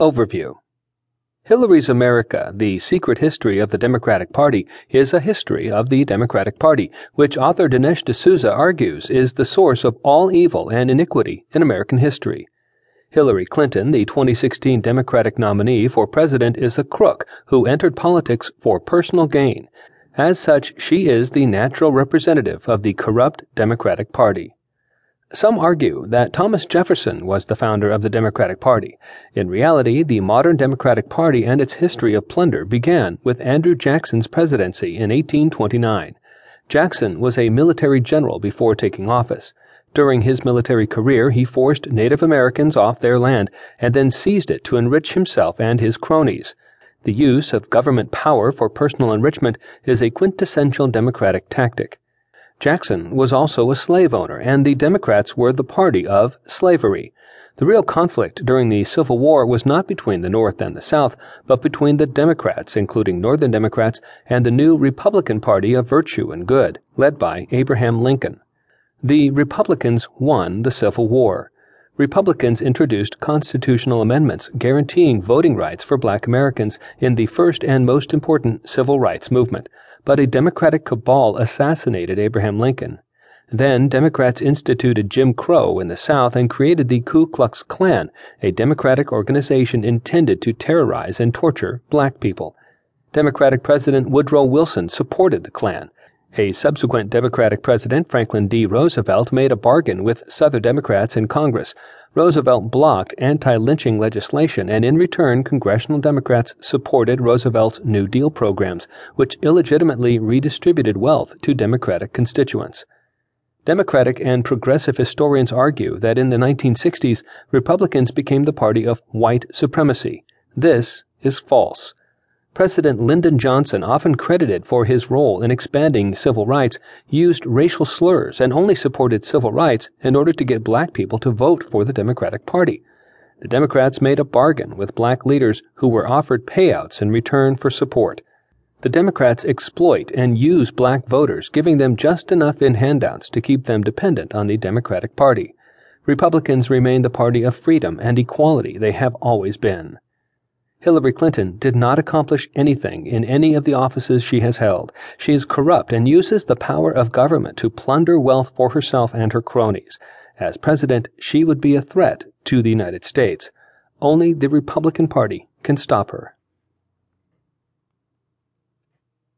Overview Hillary's America, The Secret History of the Democratic Party, is a history of the Democratic Party, which author Dinesh D'Souza argues is the source of all evil and iniquity in American history. Hillary Clinton, the 2016 Democratic nominee for president, is a crook who entered politics for personal gain. As such, she is the natural representative of the corrupt Democratic Party. Some argue that Thomas Jefferson was the founder of the Democratic Party. In reality, the modern Democratic Party and its history of plunder began with Andrew Jackson's presidency in 1829. Jackson was a military general before taking office. During his military career, he forced Native Americans off their land and then seized it to enrich himself and his cronies. The use of government power for personal enrichment is a quintessential Democratic tactic. Jackson was also a slave owner, and the Democrats were the party of slavery. The real conflict during the Civil War was not between the North and the South, but between the Democrats, including Northern Democrats, and the new Republican Party of Virtue and Good, led by Abraham Lincoln. The Republicans won the Civil War. Republicans introduced constitutional amendments guaranteeing voting rights for black Americans in the first and most important civil rights movement but a Democratic cabal assassinated Abraham Lincoln. Then Democrats instituted Jim Crow in the South and created the Ku Klux Klan, a Democratic organization intended to terrorize and torture black people. Democratic President Woodrow Wilson supported the Klan. A subsequent Democratic president, Franklin D. Roosevelt, made a bargain with Southern Democrats in Congress Roosevelt blocked anti lynching legislation, and in return, congressional Democrats supported Roosevelt's New Deal programs, which illegitimately redistributed wealth to Democratic constituents. Democratic and progressive historians argue that in the 1960s, Republicans became the party of white supremacy. This is false. President Lyndon Johnson, often credited for his role in expanding civil rights, used racial slurs and only supported civil rights in order to get black people to vote for the Democratic Party. The Democrats made a bargain with black leaders who were offered payouts in return for support. The Democrats exploit and use black voters, giving them just enough in handouts to keep them dependent on the Democratic Party. Republicans remain the party of freedom and equality they have always been. Hillary Clinton did not accomplish anything in any of the offices she has held. She is corrupt and uses the power of government to plunder wealth for herself and her cronies. As president, she would be a threat to the United States. Only the Republican Party can stop her.